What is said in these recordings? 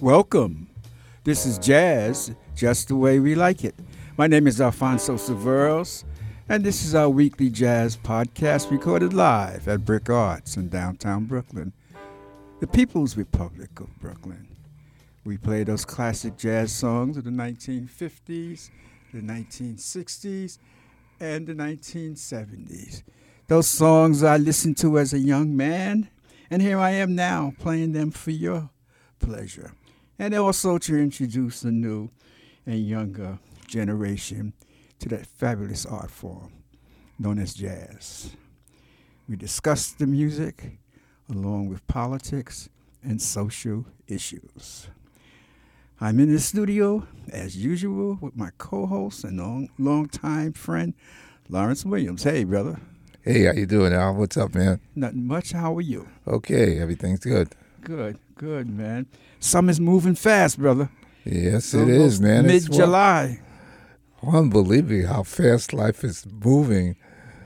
Welcome. This is Jazz, just the way we like it. My name is Alfonso Siverls, and this is our weekly jazz podcast recorded live at Brick Arts in downtown Brooklyn, the People's Republic of Brooklyn. We play those classic jazz songs of the 1950s, the 1960s, and the 1970s. Those songs I listened to as a young man, and here I am now playing them for your pleasure. And also to introduce a new and younger generation to that fabulous art form known as jazz. We discuss the music along with politics and social issues. I'm in the studio, as usual, with my co host and long, longtime friend, Lawrence Williams. Hey, brother. Hey, how you doing, Al? What's up, man? Nothing much. How are you? Okay, everything's good. Good, good, man. Summer's moving fast, brother. Yes, it is, man. Mid July. Unbelievable how fast life is moving.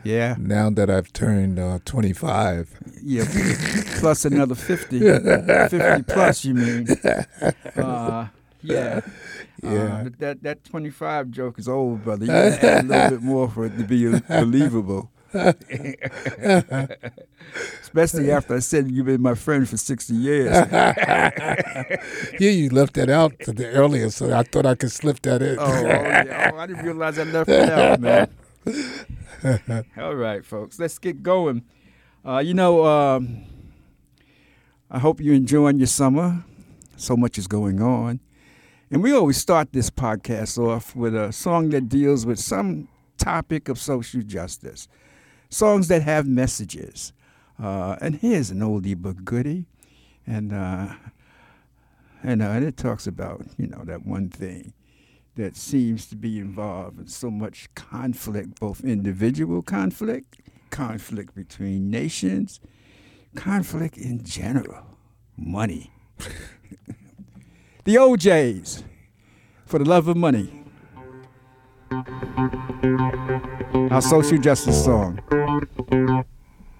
Yeah. Now that I've turned uh, 25. Yeah, plus another 50. 50 plus, you mean. Uh, yeah. Yeah. Uh, that that 25 joke is old, brother. You add a little bit more for it to be believable. Especially after I said you've been my friend for 60 years. yeah, you left that out to the earlier, so I thought I could slip that in. oh, oh, yeah. oh, I didn't realize I left it out, man. All right, folks, let's get going. Uh, you know, um, I hope you're enjoying your summer. So much is going on. And we always start this podcast off with a song that deals with some topic of social justice, songs that have messages. Uh, and here's an oldie but goodie. And, uh, and, uh, and it talks about, you know, that one thing that seems to be involved in so much conflict, both individual conflict, conflict between nations, conflict in general, money. the O'Jays, for the love of money. Our social justice song.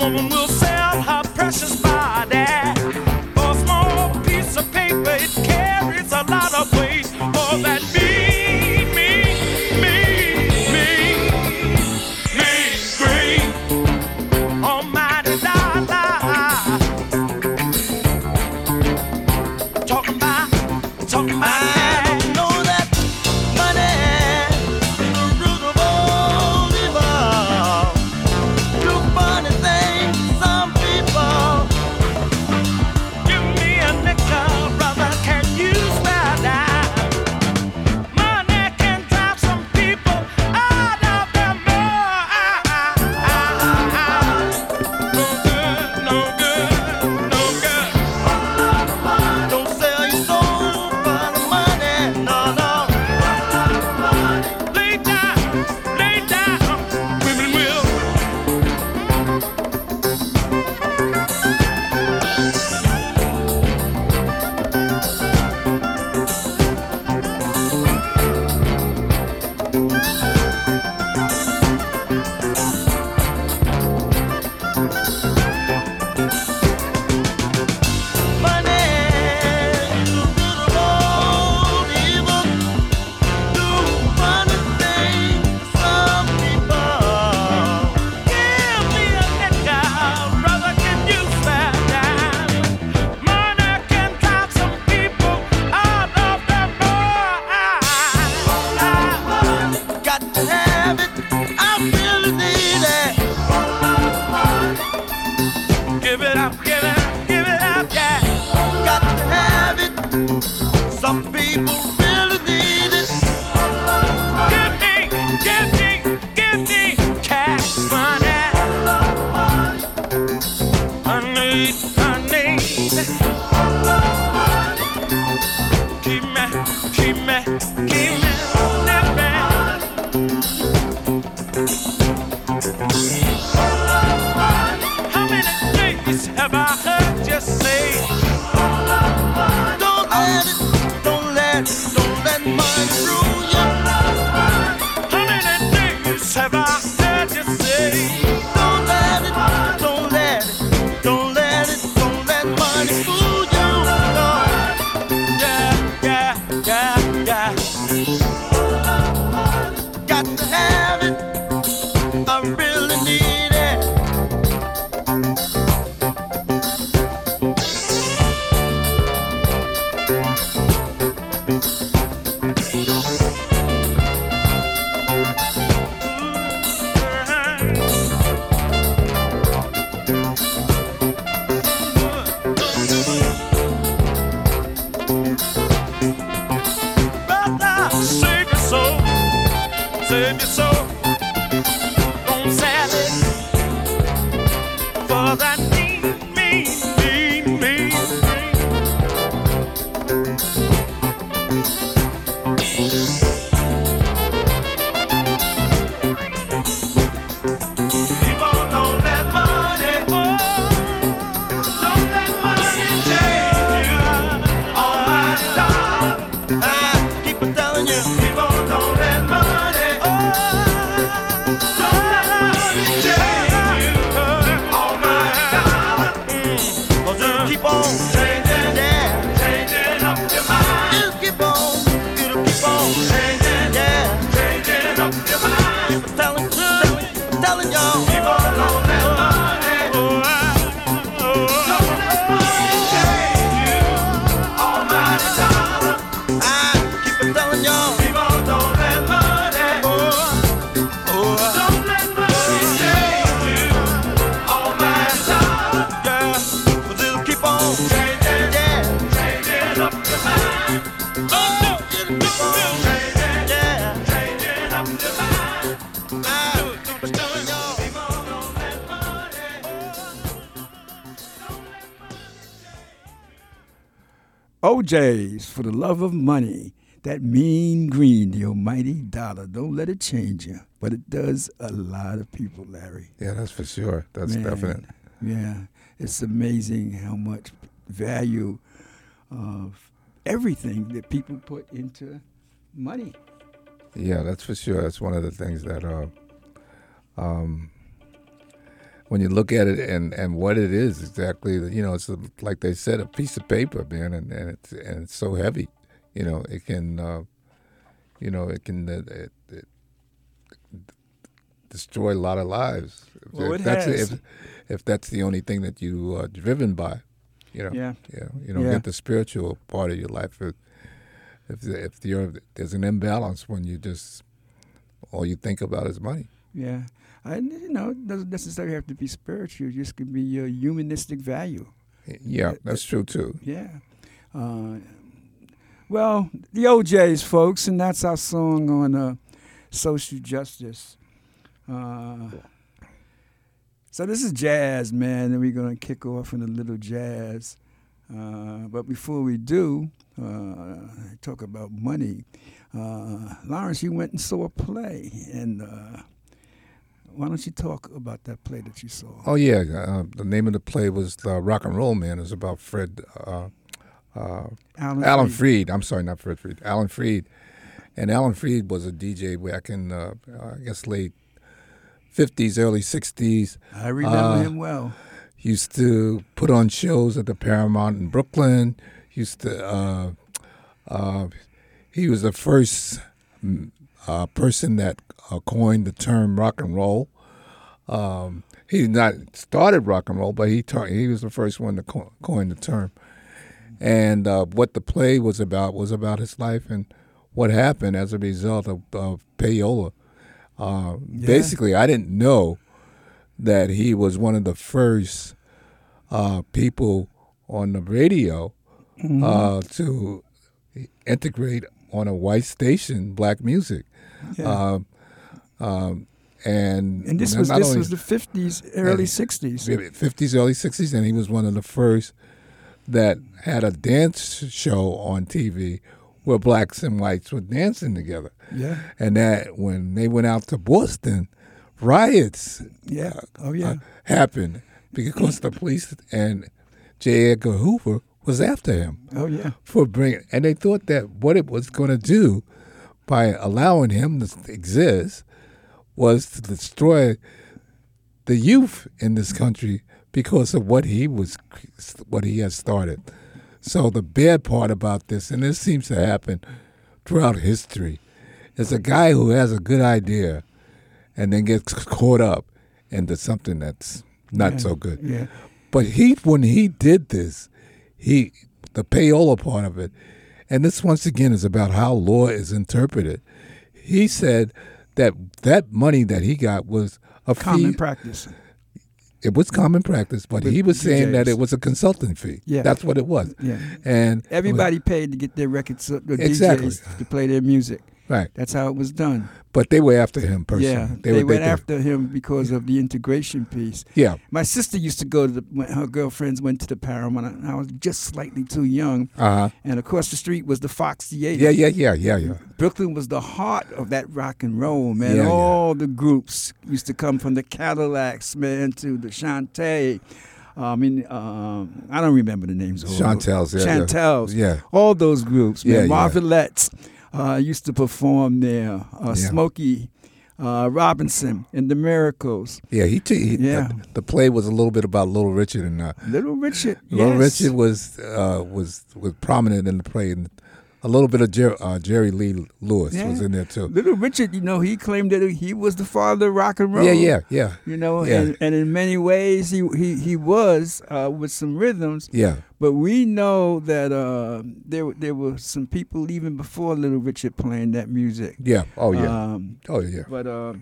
woman will O'Jays for the love of money. That mean green, the almighty dollar. Don't let it change you. But it does a lot of people, Larry. Yeah, that's for sure. That's Man, definite. Yeah. It's amazing how much value of everything that people put into money. Yeah, that's for sure. That's one of the things that, uh, um, when you look at it and, and what it is exactly, you know, it's a, like they said, a piece of paper, man, and, and it's and it's so heavy, you know, it can, uh, you know, it can uh, it, it destroy a lot of lives. If, Well, if it that's has. if if that's the only thing that you are driven by, you know, Yeah. you know, you don't Yeah. get the spiritual part of your life. If if, if you're, there's an imbalance when you just all you think about is money. Yeah. And, you know, it doesn't necessarily have to be spiritual. It just can be your humanistic value. Yeah, that's true too. Yeah. Uh, well, the O'Jays, folks, and that's our song on uh, social justice. Uh, so this is jazz, man, and we're going to kick off in a little jazz. Uh, but before we do, uh, talk about money. Uh, Lawrence, you went and saw a play, and uh, why don't you talk about that play that you saw? Oh yeah, uh, the name of the play was uh, Rock and Roll Man. It was about Fred uh, uh, Alan, Alan Freed. Freed. I'm sorry, not Fred Freed. Alan Freed, and Alan Freed was a DJ back in uh, I guess late '50s, early '60s. I remember him well. Used to put on shows at the Paramount in Brooklyn. Used to. Uh, uh, he was the first mm, uh, person that uh, coined the term rock and roll. Um, he not started rock and roll, but he ta- he was the first one to co- coin the term. And uh, what the play was about was about his life and what happened as a result of, of payola. Uh, Basically, I didn't know that he was one of the first uh, people on the radio uh, to integrate on a white station black music. Yeah. Um, and and this was this only- was the fifties, early sixties. 50s, early 60s, and he was one of the first that had a dance show on TV where blacks and whites were dancing together. Yeah, And that when they went out to Boston, riots yeah, oh yeah, uh, happened because the police and J. Edgar Hoover was after him oh yeah, for bringing, and they thought that what it was going to do by allowing him to exist was to destroy the youth in this country because of what he was, what he had started. So the bad part about this, and this seems to happen throughout history, is a guy who has a good idea and then gets caught up into something that's not Yeah, so good. yeah. But he, when he did this, he the payola part of it, and this once again is about how law is interpreted. He said that that money that he got was a Common fee. practice. it was common practice, but With he was saying that it was a consulting fee. Yeah. that's what it was. Yeah. and Everybody paid to get their records, uh, the Exactly. DJs to play their music. Right. That's how it was done. But they were after him personally. Yeah, they, they, were, went they- after him because of the integration piece. Yeah, My sister used to go to the, when her girlfriends went to the Paramount. and I was just slightly too young, uh huh. and across the street was the Fox Theater. Yeah, yeah, yeah, yeah, yeah. Brooklyn was the heart of that rock and roll, man. Yeah, yeah. All the groups used to come from the Cadillacs, man, to the Shantae. I mean, um, I don't remember the names. of all. Chantel's, yeah, yeah. Chantels. Yeah. All those groups, Yeah, man. yeah. Marvelettes uh, used to perform there. Uh, Yeah. Smokey uh, Robinson and the Miracles. Yeah, he, t- he Yeah. The, the play was a little bit about Little Richard and uh, Little Richard. Little yes. Richard was uh, was was prominent in the play, and a little bit of Jer- uh, Jerry Lee Lewis Yeah. was in there too. Little Richard, you know, he claimed that he was the father of rock and roll. Yeah, yeah, yeah, You know, Yeah. and, and in many ways he he, he was uh, with some rhythms. yeah, But we know that uh, there there were some people even before Little Richard playing that music. yeah. Oh yeah, Um, oh yeah. but uh,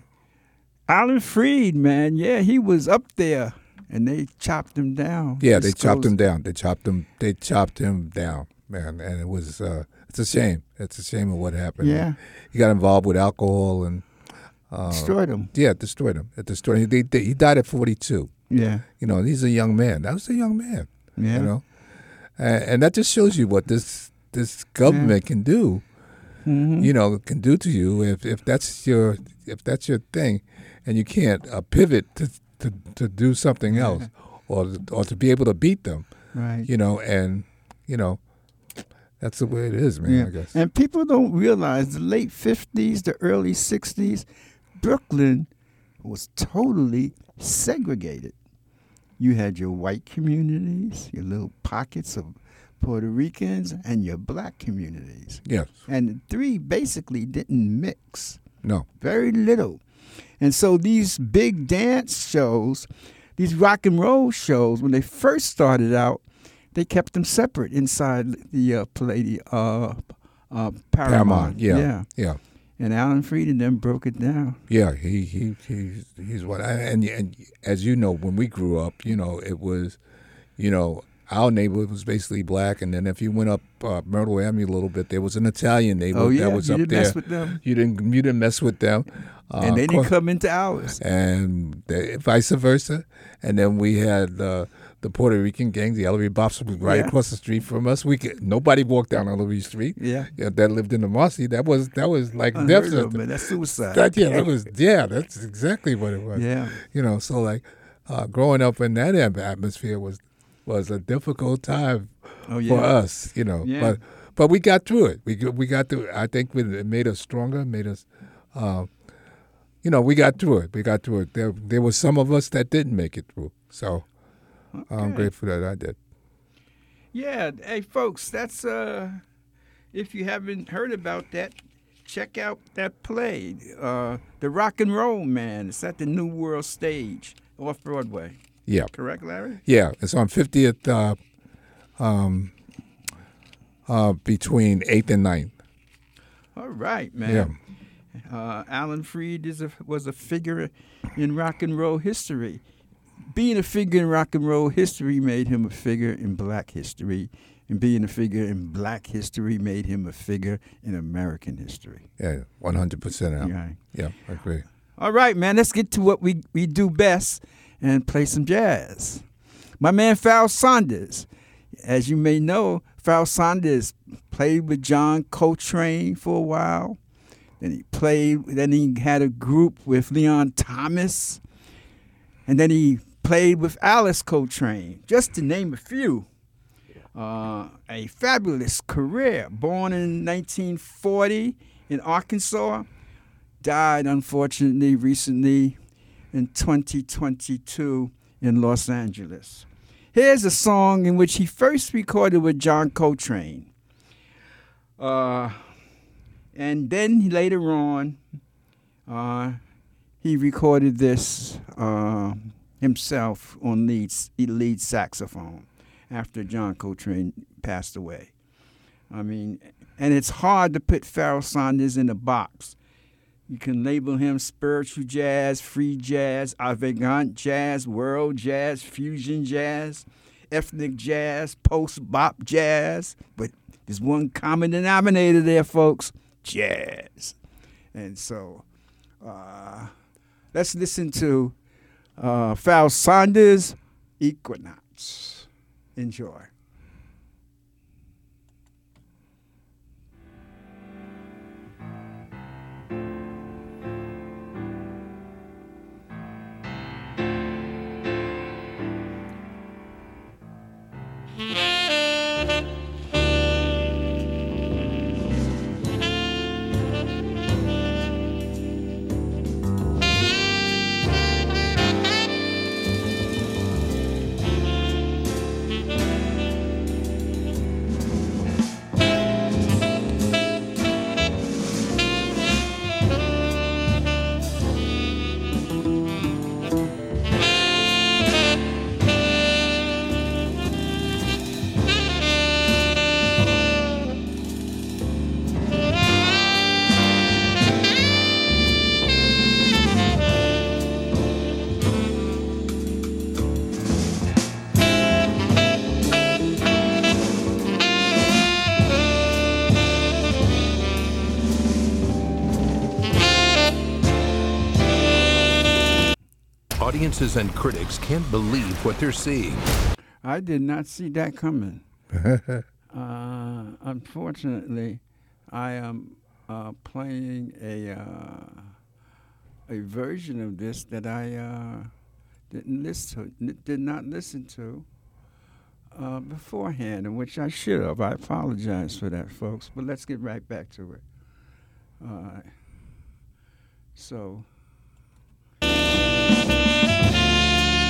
Alan Freed, man, yeah, he was up there, and they chopped him down. Yeah, they chopped him down. They chopped him. They chopped him down, man. And it was. Uh, it's a shame. It's a shame of what happened. Yeah, he got involved with alcohol and. Uh, destroyed him. yeah, it destroyed him. It destroyed him. They, they, he died at 42. Yeah, You know, he's a young man. That was a young man. yeah. You know, and, and that just shows you what this this government can do. Mhm. You know, can do to you if, if that's your if that's your thing, and you can't uh, pivot to, to to do something else, or or to be able to beat them. right. You know, and you know, that's the way it is, man. I guess. And people don't realize the late 50s, the early 60s, Brooklyn was totally segregated. You had your white communities, your little pockets of Puerto Ricans, and your black communities. Yes. And the three basically didn't mix, No. very little. And so these big dance shows, these rock and roll shows, when they first started out, they kept them separate inside the uh, Palladium, uh, uh, Paramount. Paramount. Yeah. yeah. Yeah. And Alan Freed and them broke it down. Yeah, he he he's he's what and and as you know, when we grew up, you know, it was, you know, our neighborhood was basically black, and then if you went up uh, Myrtle Avenue a little bit, there was an Italian neighborhood Oh yeah, that was you up didn't there. mess with them, you didn't you didn't mess with them, uh, and they didn't come into ours. and the, vice versa. And then we had uh, the Puerto Rican gang, the Ellery Bops, was right Yeah. across the street from us. We could, nobody walked down Ellery Street. Yeah, Yeah, that lived in the Marcy. That was that was like death. That's suicide. That, yeah, that was yeah. That's exactly what it was. yeah, You know, so like uh, growing up in that atmosphere was was a difficult time oh yeah. for us. You know, Yeah. but but we got through it. We got- we got through. It. I think it it made us stronger. Made us, uh, you know, we got through it. We got through it. There there were some of us that didn't make it through. So I'm grateful that I did. Yeah, hey folks, that's uh if you haven't heard about that, check out that play, uh The Rock and Roll Man. It's at the New World Stage off Broadway. Yeah, Correct, Larry? yeah. It's on 50th, uh, um, uh, between 8th and 9th. All right, man. Yeah. Uh, Alan Freed is a, was a figure in rock and roll history. Being a figure in rock and roll history made him a figure in black history. and being a figure in black history made him a figure in American history. Yeah, one hundred percent. Yeah. Yeah, I agree. All right, man, let's get to what we, we do best and play some jazz. My man Pharoah Sanders, as you may know, Pharoah Sanders played with John Coltrane for a while. Then he played, then he had a group with Leon Thomas. And then he played with Alice Coltrane, just to name a few. Uh, a fabulous career. Born in 1940 in Arkansas, died unfortunately recently in 2022 in Los Angeles. Here's a song in which he first recorded with John Coltrane. Uh, and then later on, uh, he recorded this uh, himself on lead, lead saxophone after John Coltrane passed away. I mean, and it's hard to put Pharoah Sanders in a box. You can label him spiritual jazz, free jazz, avant jazz, world jazz, fusion jazz, ethnic jazz, post bop jazz. But there's one common denominator there, folks jazz. And so uh, let's listen to uh, Pharoah Sanders, Equinox. Enjoy. Audiences and critics can't believe what they're seeing. I did not see that coming. uh, unfortunately, I am uh, playing a uh, a version of this that I uh, didn't listen to, did not listen to uh, beforehand, and which I should have. I apologize for that, folks. But let's get right back to it. All right. So.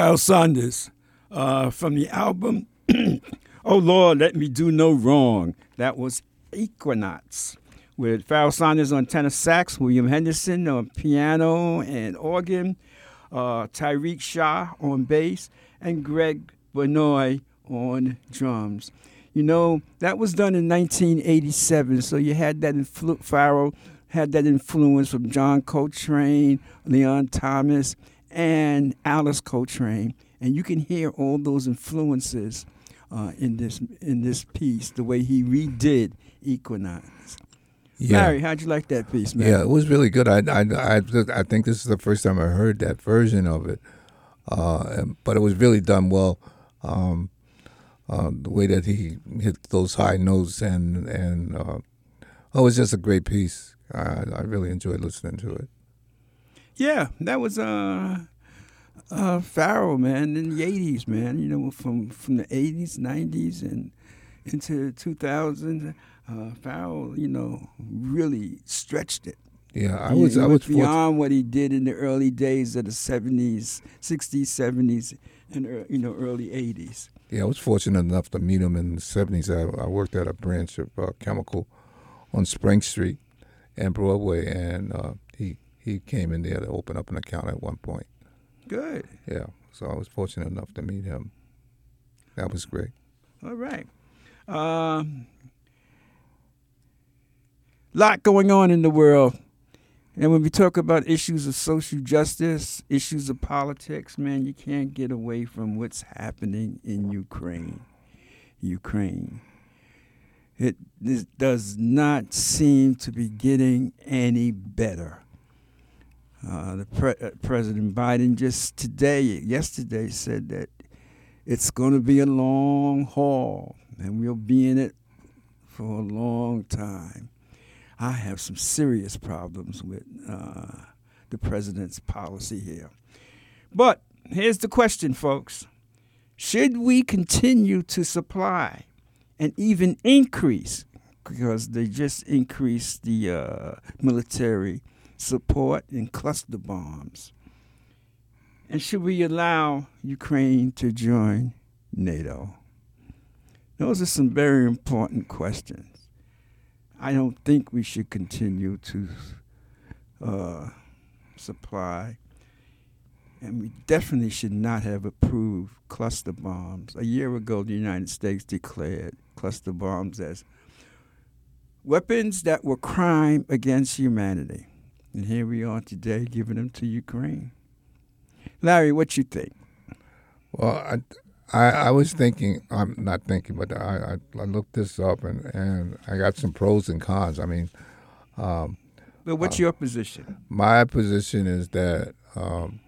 Pharoah Sanders uh, from the album Oh Lord, Let Me Do No Wrong. That was Equinox with Pharoah Sanders on tenor sax, William Henderson on piano and organ, uh, Tyreek Shah on bass, and Greg Benoit on drums. You know, that was done in 1987, so you had that influ- had that influence from John Coltrane, Leon Thomas, and Alice Coltrane, and you can hear all those influences uh, in this in this piece, the way he redid Equinox. Yeah. Larry, how'd you like that piece, man? Yeah, it was really good. I, I, I, I think this is the first time I heard that version of it, uh, and- but it was really done well. Um, uh, the way that he hit those high notes and and uh, oh, it was just a great piece. I, I really enjoyed listening to it. Yeah, that was uh uh Pharoah, man, in the eighties, man. You know, from from the eighties, nineties and into two thousand, uh Pharoah, you know, really stretched it. Yeah, I was I was beyond what he did in the early days of the seventies, sixties, seventies, and ear- you know, early eighties. Yeah, I was fortunate enough to meet him in the seventies. I, I worked at a branch of uh, chemical on Spring Street and Broadway, and uh, he came in there to open up an account at one point. Good. Yeah, so I was fortunate enough to meet him. That was great. All right. Um, lot going on in the world. And when we talk about issues of social justice, issues of politics, man, you can't get away from what's happening in Ukraine. Ukraine. It this does not seem to be getting any better. Uh, the pre- uh, President Biden just today, yesterday, said that it's going to be a long haul, and we'll be in it for a long time. I have some serious problems with uh, the president's policy here. But here's the question, folks Should we continue to supply and even increase, because they just increased the uh, military support and cluster bombs? And should we allow Ukraine to join NATO? Those are some very important questions. I don't think we should continue to uh, supply, and we definitely should not have approved cluster bombs. A year ago, the United States declared cluster bombs as weapons that were crime against humanity. And here we are today giving them to Ukraine. Larry, what you think? Well, I, I, I was thinking. I'm not thinking, but I, I, I looked this up and, and I got some pros and cons. I mean, um, But what's your position? my position is that, um,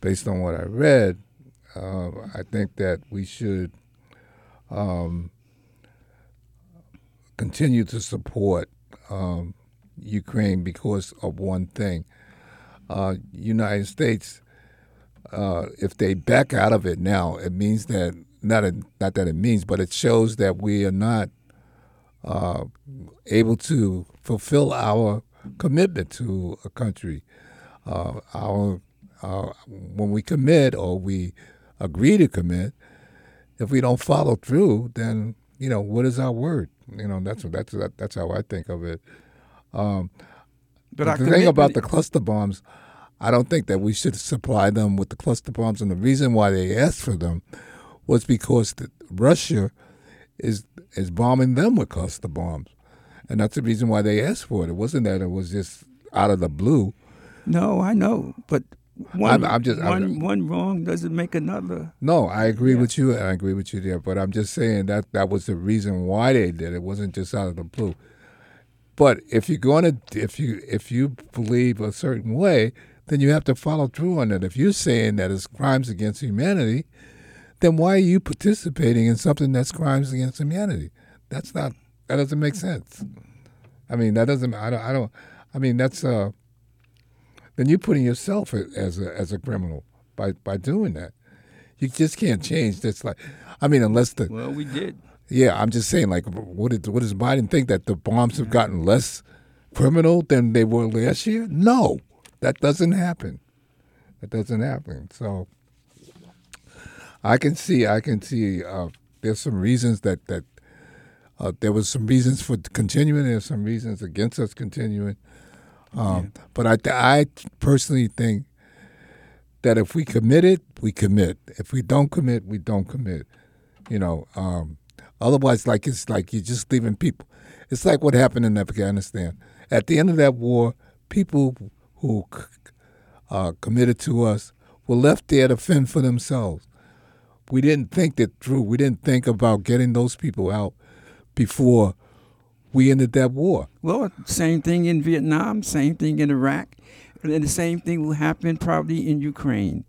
based on what I read, uh, I think that we should um, continue to support um, Ukraine because of one thing. Uh, United States, uh, if they back out of it now, it means that not a, not that it means, but it shows that we are not uh, able to fulfill our commitment to a country. Uh, our when we commit or we agree to commit, if we don't follow through, then you know what is our word? You know that's that's that's how I think of it. Um, But the thing about the cluster bombs, I don't think that we should supply them with the cluster bombs, and the reason why they asked for them was because Russia is is bombing them with cluster bombs, and that's the reason why they asked for it. It wasn't that it was just out of the blue. No, I know, but one, I'm- I'm just- I'm- one, one wrong doesn't make another. No, I agree Yeah. with you, and I agree with you there. But I'm just saying that that was the reason why they did it. It wasn't just out of the blue. But if you're going to, if you if you believe a certain way, then you have to follow through on it. If you're saying that it's crimes against humanity, then why are you participating in something that's crimes against humanity? That's not. That doesn't make sense. I mean, that doesn't. I don't. I don't. I mean, that's. Uh, then you're putting yourself as a as a criminal by by doing that. You just can't change this. Like, I mean, unless the Well, we did. Yeah, I'm just saying. Like, what did what does Biden think that the bombs have gotten less criminal than they were last year? No, that doesn't happen. That doesn't happen. So, I can see. I can see. Uh, there's some reasons that that uh, there was some reasons for continuing. There's some reasons against us continuing. Um, But I, I personally think that if we commit it, we commit. If we don't commit, we don't commit. You know. Um, otherwise, like it's like you're just leaving people. It's like what happened in Afghanistan. At the end of that war, people who uh, committed to us were left there to fend for themselves. We didn't think that through. We didn't think about getting those people out before we ended that war. Well, same thing in Vietnam, same thing in Iraq, and the same thing will happen probably in Ukraine.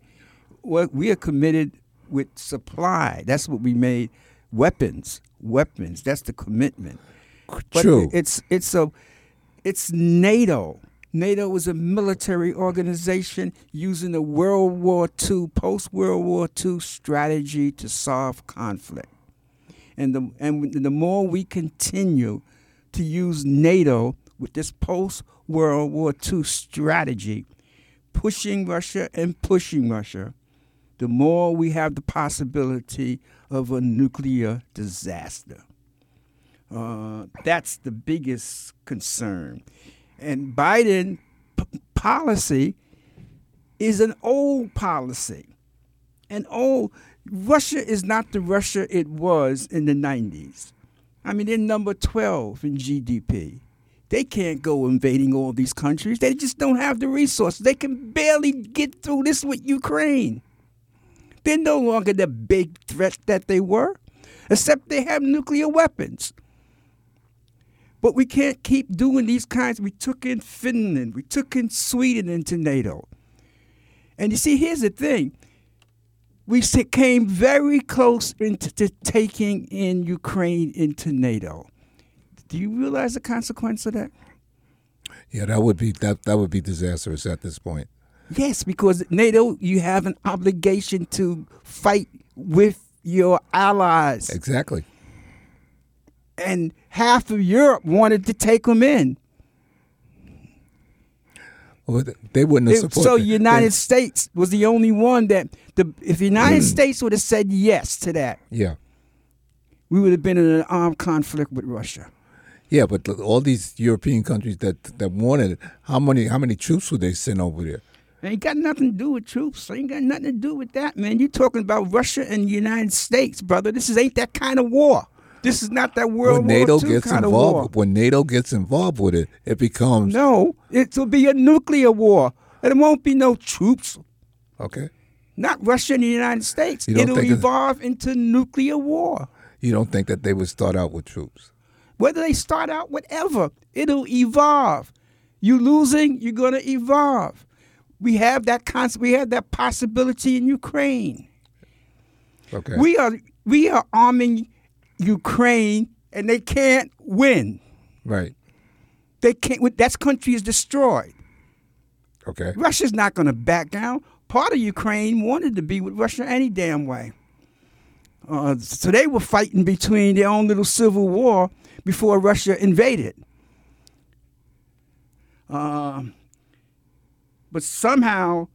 Well, we are committed with supply. That's what we made weapons. Weapons. That's the commitment. But True. It's it's a it's NATO. NATO is a military organization using the World War II, post World War II strategy to solve conflict. And the and the more we continue to use NATO with this post World War II strategy, pushing Russia and pushing Russia, the more we have the possibility of a nuclear disaster. Uh, that's the biggest concern. And Biden p- policy is an old policy. And old Russia is not the Russia it was in the 90s. I mean, they're number 12 in GDP. They can't go invading all these countries. They just don't have the resources. They can barely get through this with Ukraine. They're no longer the big threat that they were, except they have nuclear weapons. But we can't keep doing these kinds. We took in Finland, we took in Sweden into NATO. And you see, here's the thing we came very close into to taking in Ukraine into NATO. Do you realize the consequence of that? Yeah, that would be that that would be disastrous at this point. Yes, because NATO, you have an obligation to fight with your allies. Exactly. And half of Europe wanted to take them in. Well, they wouldn't have It- supported. so they- United States was the only one that the if the United mm. States would have said yes to that, Yeah, we would have been in an armed conflict with Russia. yeah, but all these European countries that that wanted it, how many how many troops would they send over there? Ain't got nothing to do with troops. Ain't got nothing to do with that, man. You're talking about Russia and the United States, brother. This is ain't that kind of war. This is not that World when NATO War II gets kind of war. involved, when NATO gets involved with it, it becomes No, it will be a nuclear war. And it won't be no troops. okay. Not Russia and the United States. It'll evolve into nuclear war. You don't think that they would start out with troops? Whether they start out whatever, it'll evolve. You losing, you're gonna evolve. We have that concept. We have that possibility in Ukraine. Okay. We are we are arming Ukraine, and they can't win. right. They can't. That country is destroyed. Okay. Russia's not going to back down. Part of Ukraine wanted to be with Russia any damn way. Uh, so they were fighting between their own little civil war before Russia invaded. Um, but somehow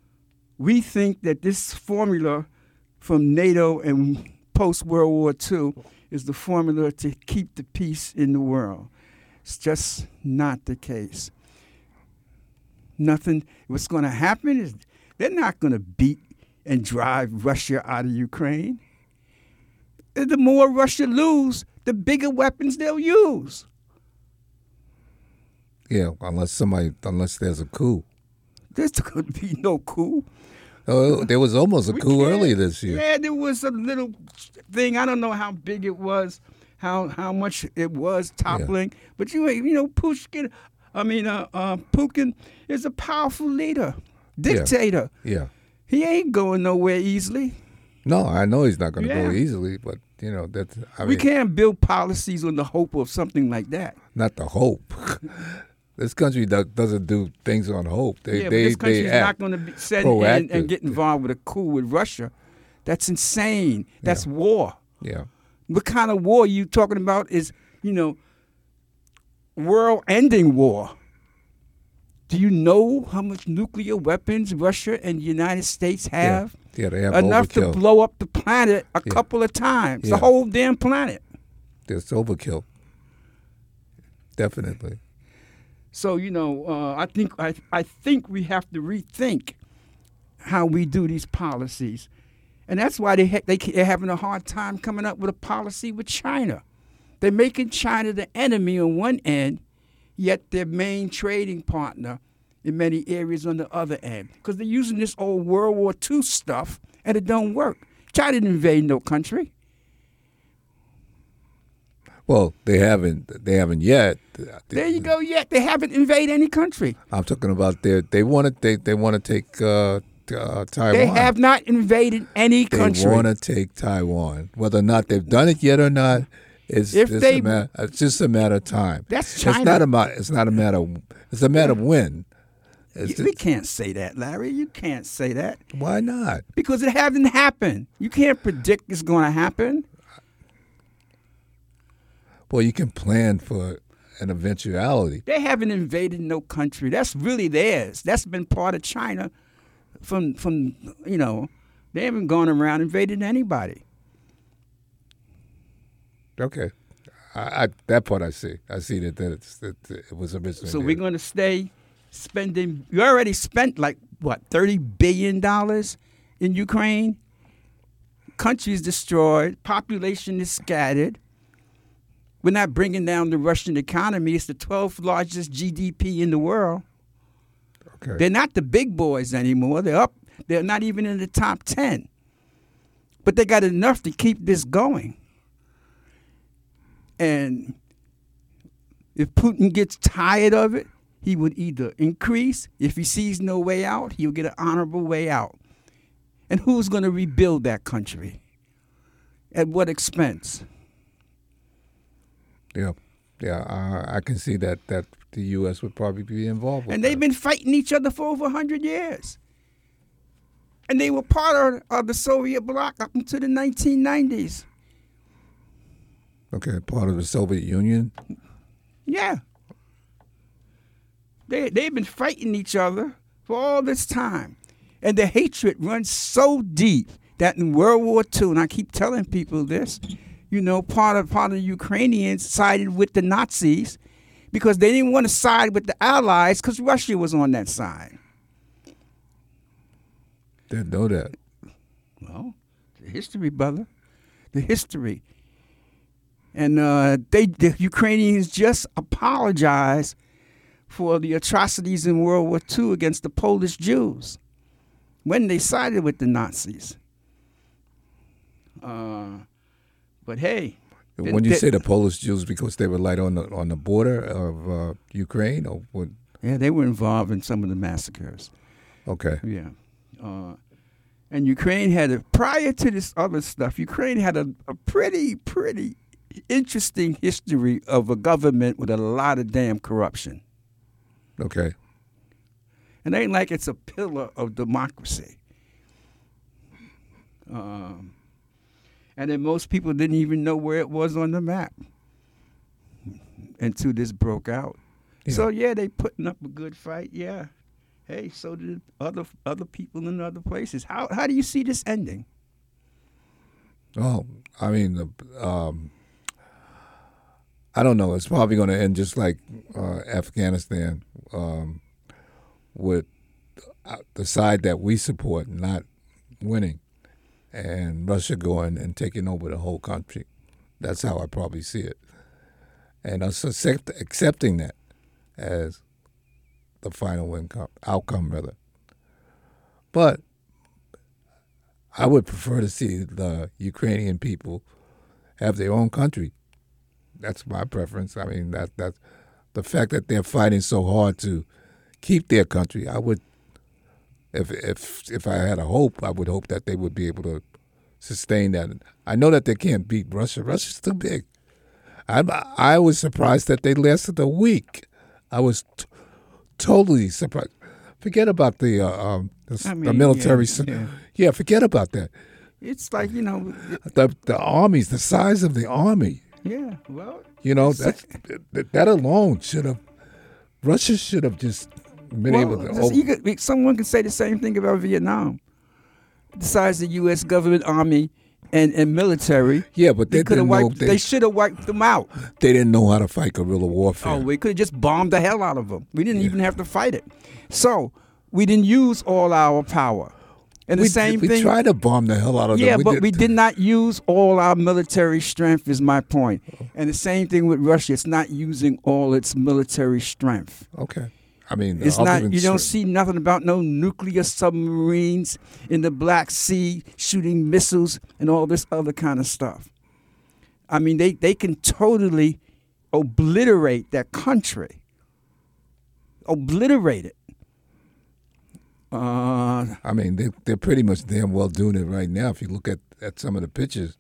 we think that this formula from NATO and post World War II is the formula to keep the peace in the world. It's just not the case nothing. What's going to happen is they're not going to beat and drive Russia out of Ukraine. The more Russia lose, the bigger weapons they'll use. Yeah, unless somebody, unless there's a coup. There's going to be no coup. Oh, there was almost a We coup earlier this year. Yeah, there was a little thing. I don't know how big it was, how how much it was toppling. But you you know, Pushkin, I mean, uh, uh, Putin is a powerful leader, dictator. Yeah. He ain't going nowhere easily. No, I know he's not going to go easily, but you know that's. I we mean, can't build policies on the hope of something like that. not the hope. this country do, doesn't do things on hope. They yeah, they this country's they not going to be set proactive. and get involved with a coup with Russia. That's insane. That's war. Yeah. What kind of war you talking about is, you know, world-ending war. Do you know how much nuclear weapons Russia and the United States have? Yeah, they have enough overkill. to blow up the planet a Yeah. couple of times, Yeah. the whole damn planet. There's overkill. Definitely. So you know, uh, I think I, I think we have to rethink how we do these policies, and that's why they ha- they they're having a hard time coming up with a policy with China. They're making China the enemy on one end, yet their main trading partner in many areas on the other end, because they're using this old World War II stuff, and it don't work. China didn't invade no country. Well, they haven't. They haven't yet. There you go. Yet they haven't invaded any country. I'm talking about their. They want to. They they want to take uh, uh, Taiwan. They have not invaded any country. They want to take Taiwan. Whether or not they've done it yet or not, it's If just they- a matter. It's just a matter of time. That's China. It's not a matter. It's not a matter. It's a matter of when. It's we just- can't say that, Larry. You can't say that why not? because it hasn't happened. You can't predict it's going to happen. Well, you can plan for an eventuality. They haven't invaded no country. That's really theirs. That's been part of China from from you know. They haven't gone around invading anybody. Okay, I, I that part I see. I see that that, it's, that it was a originally. So we're going to stay spending. You already spent like what thirty billion dollars in Ukraine. Country is destroyed. Population is scattered. We're not bringing down the Russian economy. It's the 12th largest GDP in the world. Okay. They're not the big boys anymore. They're up. They're not even in the top 10. But they got enough to keep this going. And if Putin gets tired of it, he would either increase. If he sees no way out, he'll get an honorable way out. And who's going to rebuild that country? At what expense? Yeah, yeah. I, I can see that that the U.S. would probably be involved. With And they've that. been fighting each other for over 100 years. And they were part of, of the Soviet bloc up until the 1990s. okay. Part of the Soviet Union. Yeah. They, they've been fighting each other for all this time. And the hatred runs so deep that in World War II, and I keep telling people this, you know, part of part of the Ukrainians sided with the Nazis because they didn't want to side with the Allies because Russia was on that side. Didn't know that. Well, the history, brother. The history. And uh, they, the Ukrainians just apologized for the atrocities in World War II against the Polish Jews when they sided with the Nazis. Uh, but hey, When you say the Polish Jews, because they were like on the on the border of uh, Ukraine, or what? yeah, they were involved in some of the massacres. Okay, Yeah. Uh, and Ukraine had a, prior to this other stuff, Ukraine had a, a pretty, pretty interesting history of a government with a lot of damn corruption. okay, And ain't like it's a pillar of democracy. Um, and then most people didn't even know where it was on the map until this broke out. Yeah. So yeah, they putting up a good fight. Yeah. Hey, so did other other people in other places. How how do you see this ending? Oh, I mean, um, I don't know. It's probably going to end just like uh, Afghanistan, um, with uh, the side that we support not winning, and Russia going and taking over the whole country. That's how I probably see it, and us accept, accepting that as the final income, outcome, rather. But I would prefer to see the Ukrainian people have their own country. That's my preference. I mean, that that the fact that they're fighting so hard to keep their country. I would, if if if I had a hope, I would hope that they would be able to sustain that. I know that they can't beat Russia. Russia's too big. I I was surprised that they lasted a week. I was t- totally surprised. Forget about the uh, um, the, I the military. yeah, yeah. yeah, forget about that. It's like you know, The the armies, the size of the army. yeah. Well, You know that that, that alone should have. Russia should have just been well, able to. just- over- could, someone can say the same thing about Vietnam. besides the U.S. government, army, and, and military. Yeah, but They they could have didn't know wiped. they, They should have wiped them out. they didn't know how to fight guerrilla warfare. Oh, we could have just bombed the hell out of them. We didn't even have to fight it. So we didn't use all our power. And the we, same we thing. We tried to bomb the hell out of yeah, them. Yeah, but we did not use all our military strength. Is my point. And the same thing with Russia. It's not using all its military strength. Okay. I mean, It's not. You don't see nothing about no nuclear submarines in the Black Sea shooting missiles and all this other kind of stuff. I mean, they they can totally obliterate that country. Obliterate it. Uh, I mean, they, they're pretty much damn well doing it right now. If you look at, at some of the pictures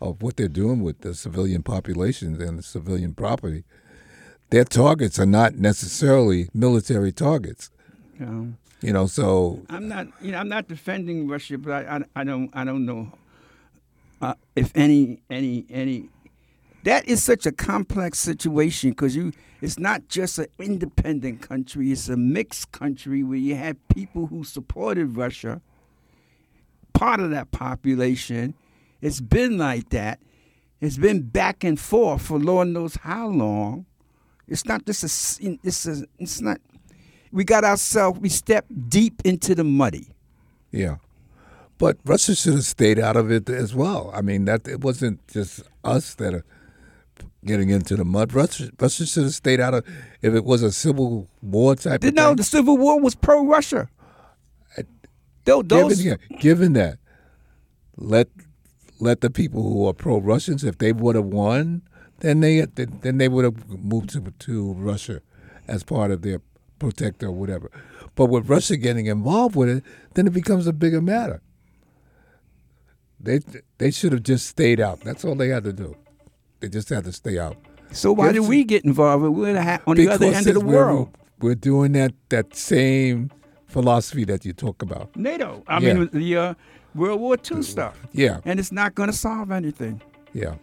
of what they're doing with the civilian populations and the civilian property, their targets are not necessarily military targets. you know, You know, so I'm not. You know, I'm not defending Russia, but I, I, I don't. I don't know uh, if any, any, any. That is such a complex situation because you. It's not just an independent country. It's a mixed country where you have people who supported Russia. Part of that population. It's been like that. It's been back and forth for Lord knows how long. It's not just a. It's a. It's not. We got ourselves. We stepped deep into the muddy. yeah. But Russia should have stayed out of it as well. I mean, that it wasn't just us that are getting into the mud. Russia, Russia should have stayed out of. If it was a civil war type of No, the Civil War was pro-Russia. Those, given, that, let let the people who are pro-Russians, if they would have won, then they then they would have moved to to Russia as part of their protector or whatever. But with Russia getting involved with it, then it becomes a bigger matter. They they should have just stayed out. That's all they had to do. They just had to stay out. so why did Yes. we get involved? We're ha- on the other end of the we're- world. We're doing that that same philosophy that you talk about. NATO. I Yeah. mean, the uh, World War II stuff. Yeah, And it's not going to solve anything. yeah.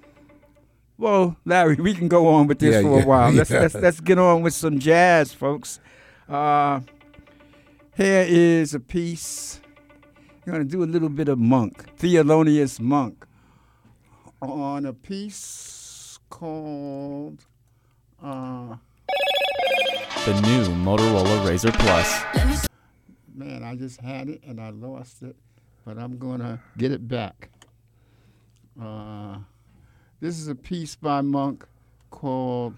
Well, Larry, we can go on with this Yeah, for yeah, a while. Let's, yeah. let's let's get on with some jazz, folks. Uh, here is a piece. I'm going to do a little bit of Monk, Thelonious Monk, on a piece called. Uh, The new Motorola Razor Plus. man, I just had it and I lost it, but I'm gonna get it back. Uh, this is a piece by Monk called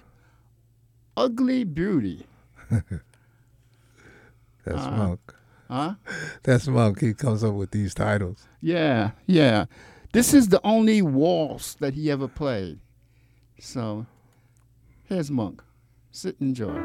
"Ugly Beauty." That's Uh, Monk. Huh? That's Monk. He comes up with these titles. Yeah, yeah. This is the only waltz that he ever played. So, here's Monk. Sit and enjoy.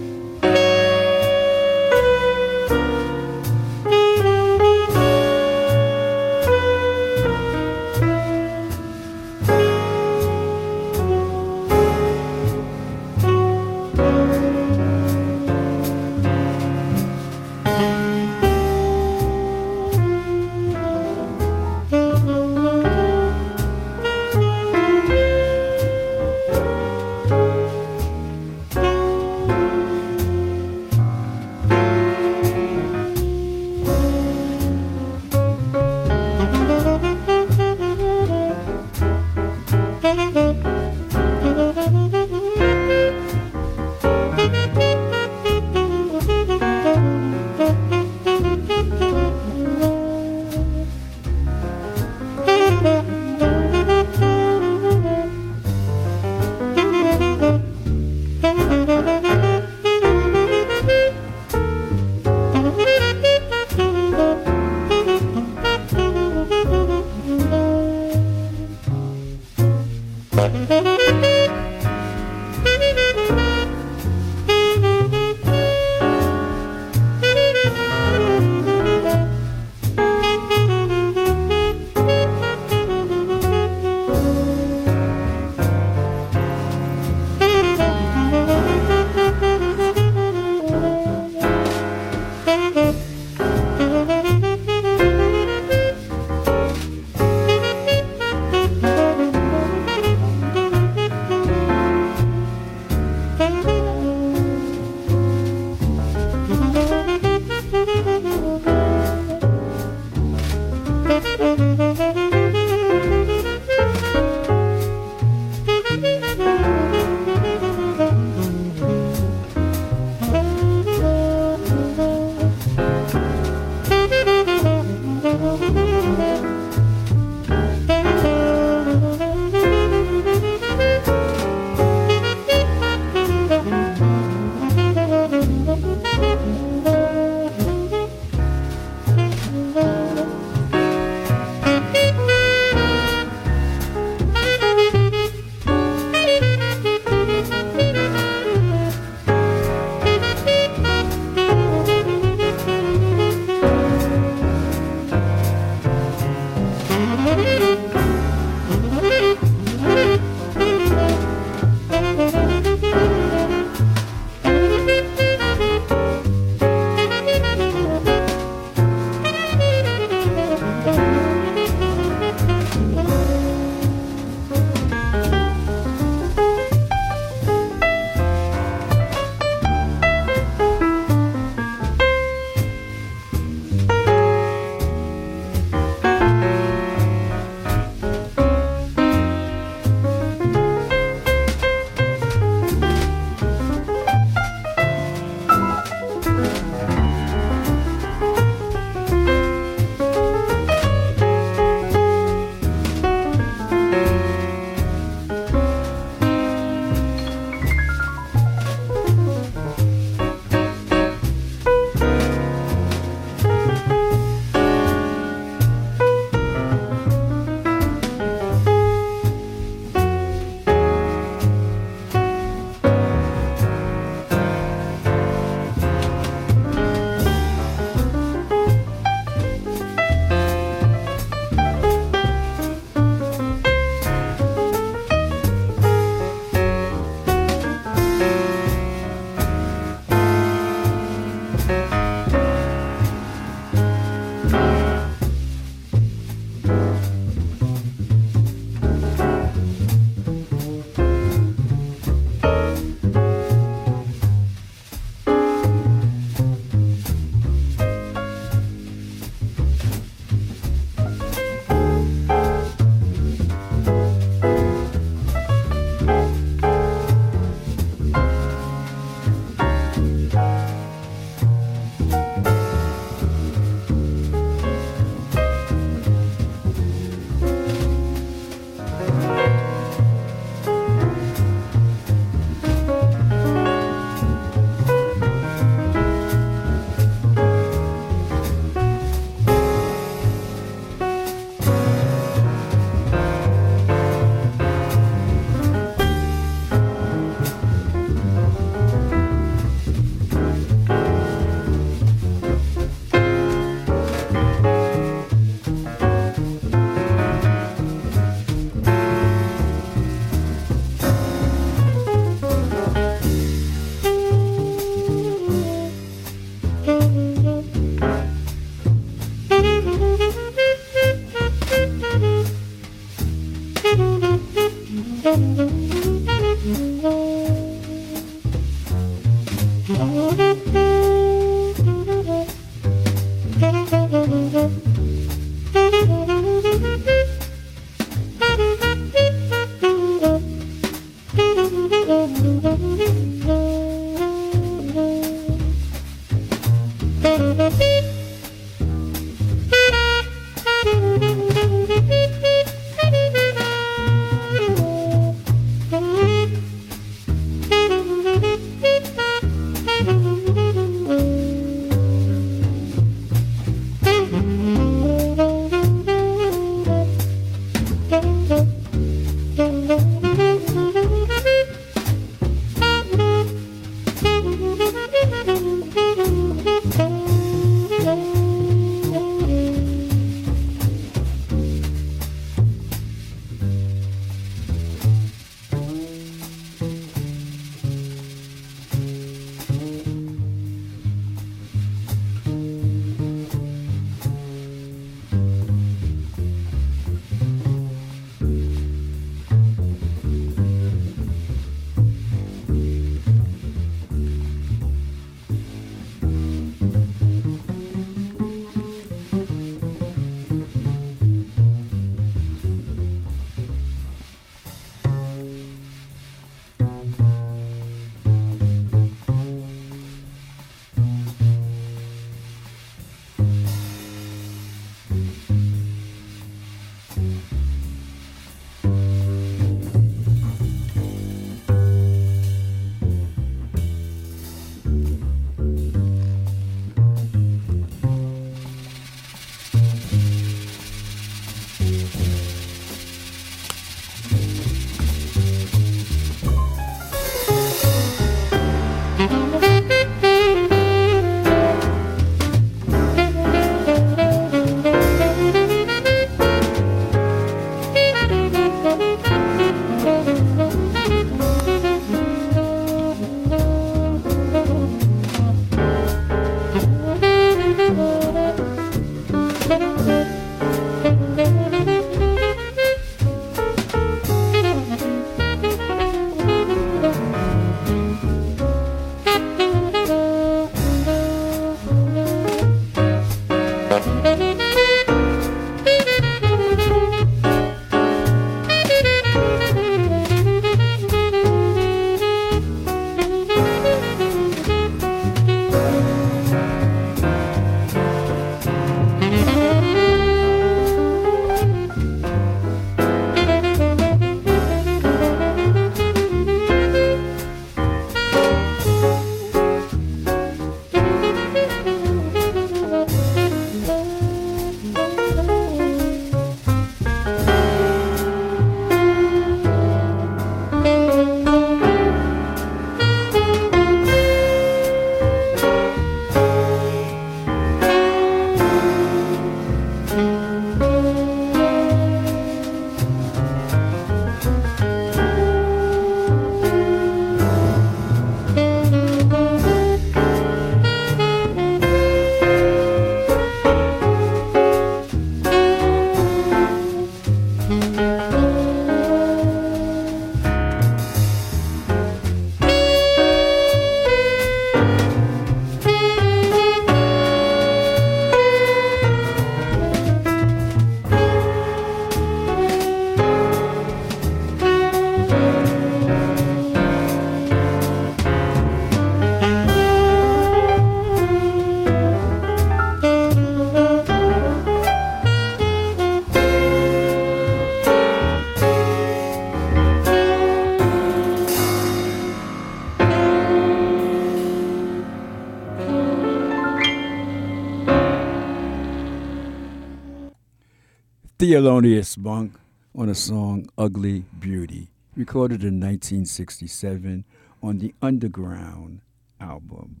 Thelonious Monk on a song Ugly Beauty, recorded in 1967 on the Underground album.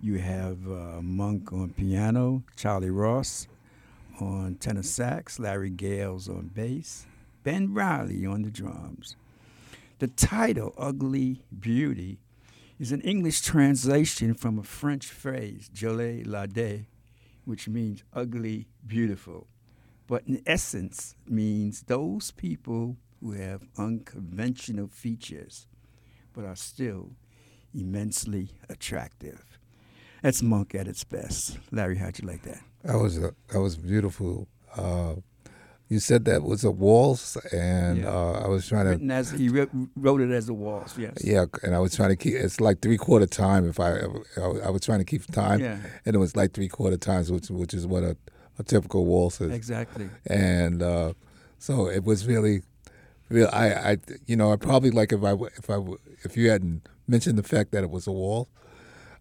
You have uh, Monk on piano, Charlie Rouse on tenor sax, Larry Gales on bass, Ben Riley on the drums. The title, Ugly Beauty, is an English translation from a French phrase, Jolie Laide, which means ugly, beautiful but in essence means those people who have unconventional features but are still immensely attractive. That's Monk at its best. Larry, how'd you like that? That was a, that was beautiful. Uh, you said that was a waltz, and Yeah. uh, I was trying to as he wrote, wrote it as a waltz. Yes. yeah, and I was trying to keep. It's like three quarter time. If I, I I was trying to keep time, Yeah. and it was like three quarter times, which which is what a, a typical waltz is. Exactly. and uh, so it was really, real. I, I, you know, I probably like if I, if I, if you hadn't mentioned the fact that it was a wall,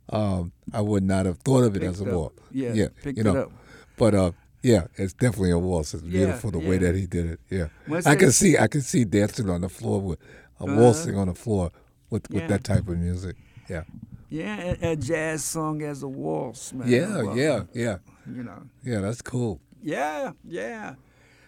um, I would not have thought of it Picked as a wall. Yeah, yeah, picked you know. it up. But uh, yeah, it's definitely a waltz. It's Yeah, beautiful the way that he did it. Yeah, Well, I can see, I can see dancing on the floor with, uh, Uh-huh. waltzing on the floor with with that type of music. Yeah, Yeah, a, a jazz song as a waltz, man. yeah, yeah, yeah, You know. yeah. That's cool. Yeah, yeah.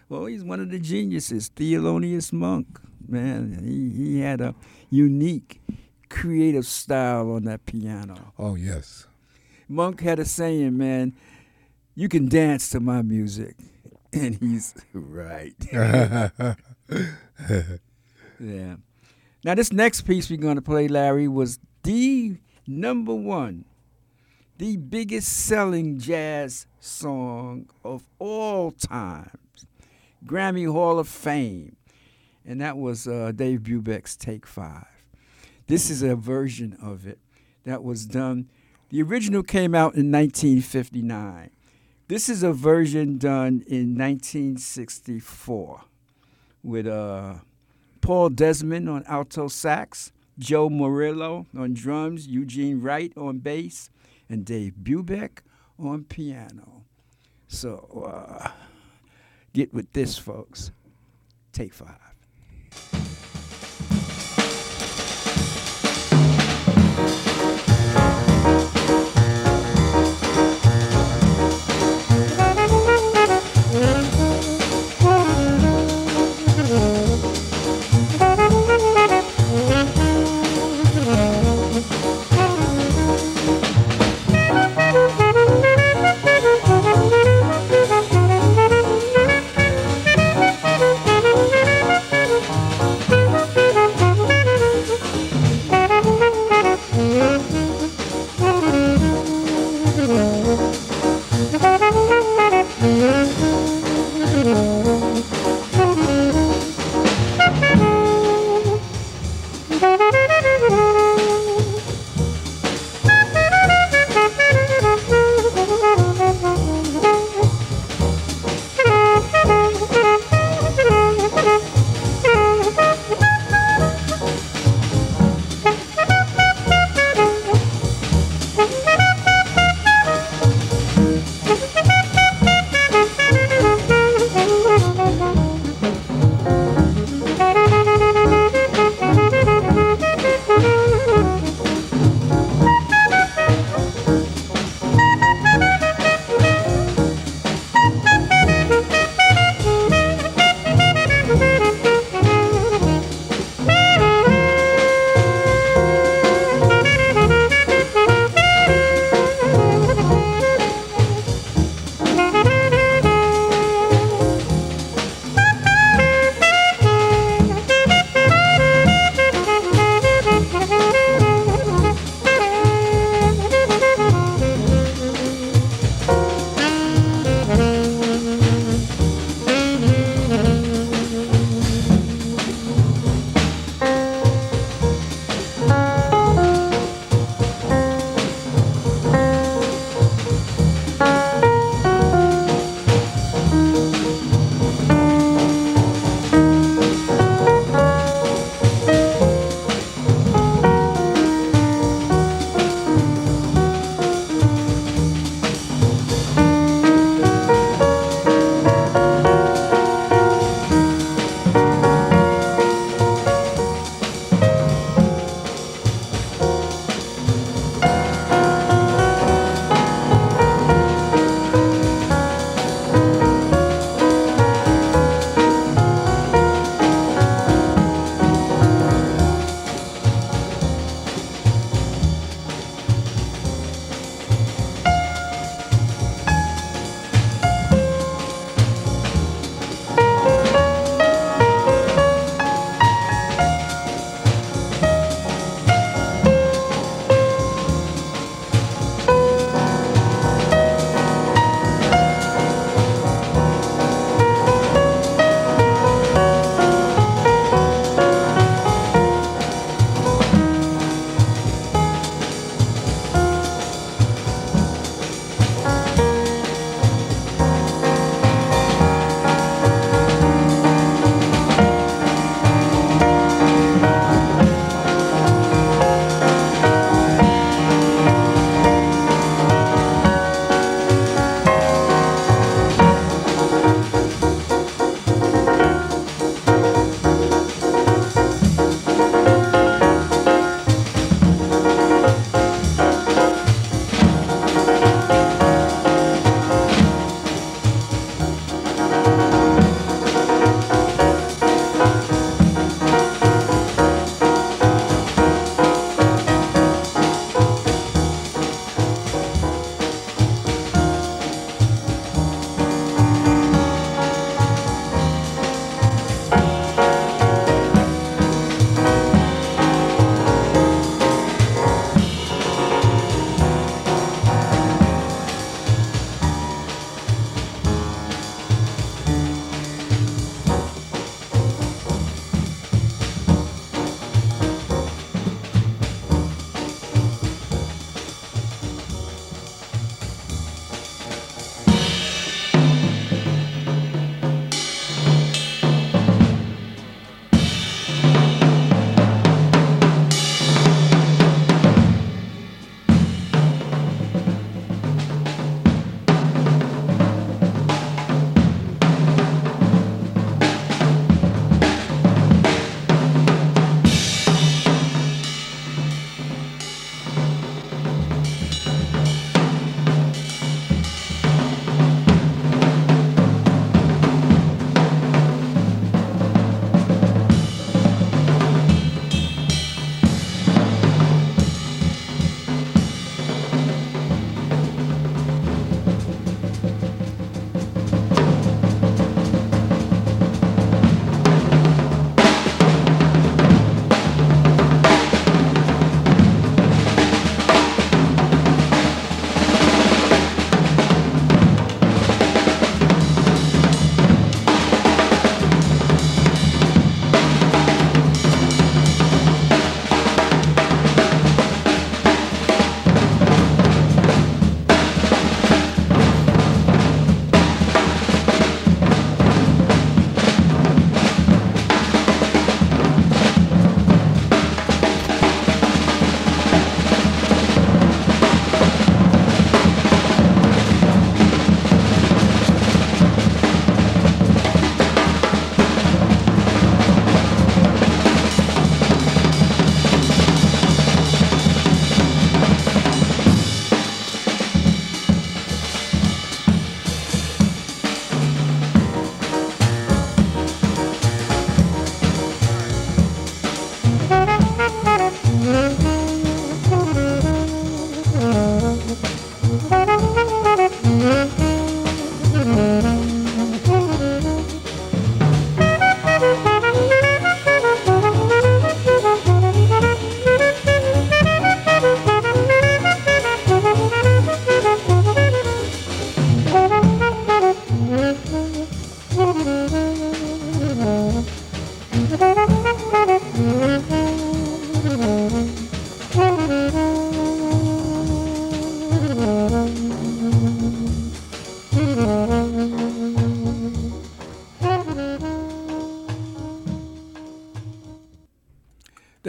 Well, he's one of the geniuses, Thelonious Monk. Man, he, he had a unique, creative style on that piano. Oh yes. Monk had a saying, man, you can dance to my music. And he's right. yeah. Now, this next piece we're going to play, Larry, was the number one, the biggest selling jazz song of all times, Grammy Hall of Fame. And that was uh, Dave Brubeck's Take Five. This is a version of it that was done. The original came out in 1959. This is a version done in 1964 with uh, Paul Desmond on alto sax, Joe Morello on drums, Eugene Wright on bass, and Dave Brubeck on piano. So uh, get with this, folks. Take five.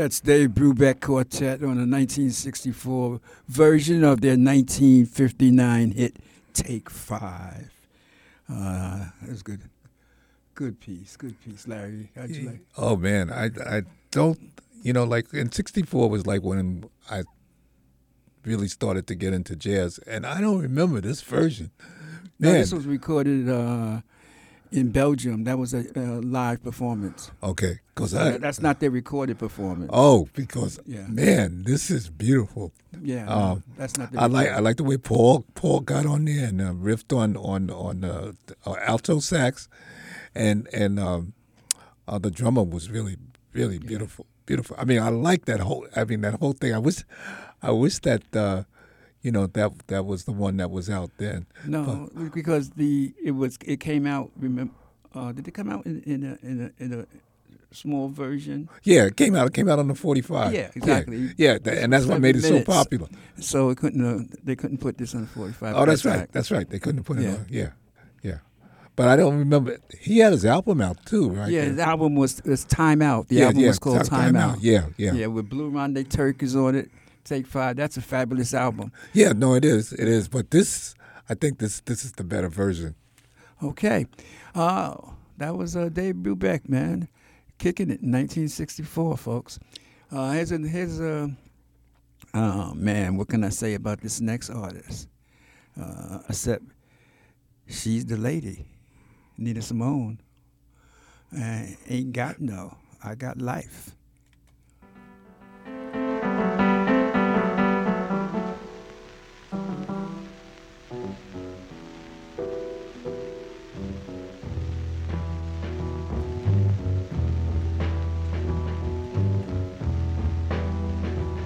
That's Dave Brubeck Quartet on a 1964 version of their 1959 hit Take Five. Uh, that was good. Good piece. Good piece, Larry. How'd you like? Oh man, I I don't you know like in '64 was like when I really started to get into jazz, and I don't remember this version. No, this was recorded uh, in Belgium. That was a, a live performance. okay, because that's not their recorded performance. oh because Yeah. man, this is beautiful. yeah, um, that's not. I like I like the way Paul Paul got on there and uh, riffed on on on uh, uh, alto sax, and and um, uh, the drummer was really really beautiful beautiful. I mean I like that whole I mean that whole thing. I wish I wish that uh, you know that that was the one that was out then. No, because the it was it came out. Remember, uh, did it come out in in a, in a, in a small version? Yeah, it came out. It came out on the forty-five. Yeah, exactly. Yeah, tha- and that's what made it so popular. So it couldn't. Uh, they couldn't put this on the forty-five. Oh, that's right. That's right. They couldn't put it Yeah. on. Yeah, yeah. But I don't remember. He had his album out too, right? yeah, there. the album was was Time Out. The yeah, album yeah. was called Time- Time, Out. Yeah, yeah, yeah, with Blue Rondo Turk is on it. Take Five. That's a fabulous album. Yeah, no, it is. It is. But this, I think this this is the better version. Okay, uh, that was uh, Dave Brubeck, man, kicking it in 1964, folks. Uh, here's a here's a oh man, what can I say about this next artist? Uh, except she's the lady, Nina Simone. Uh, ain't got no, I got life.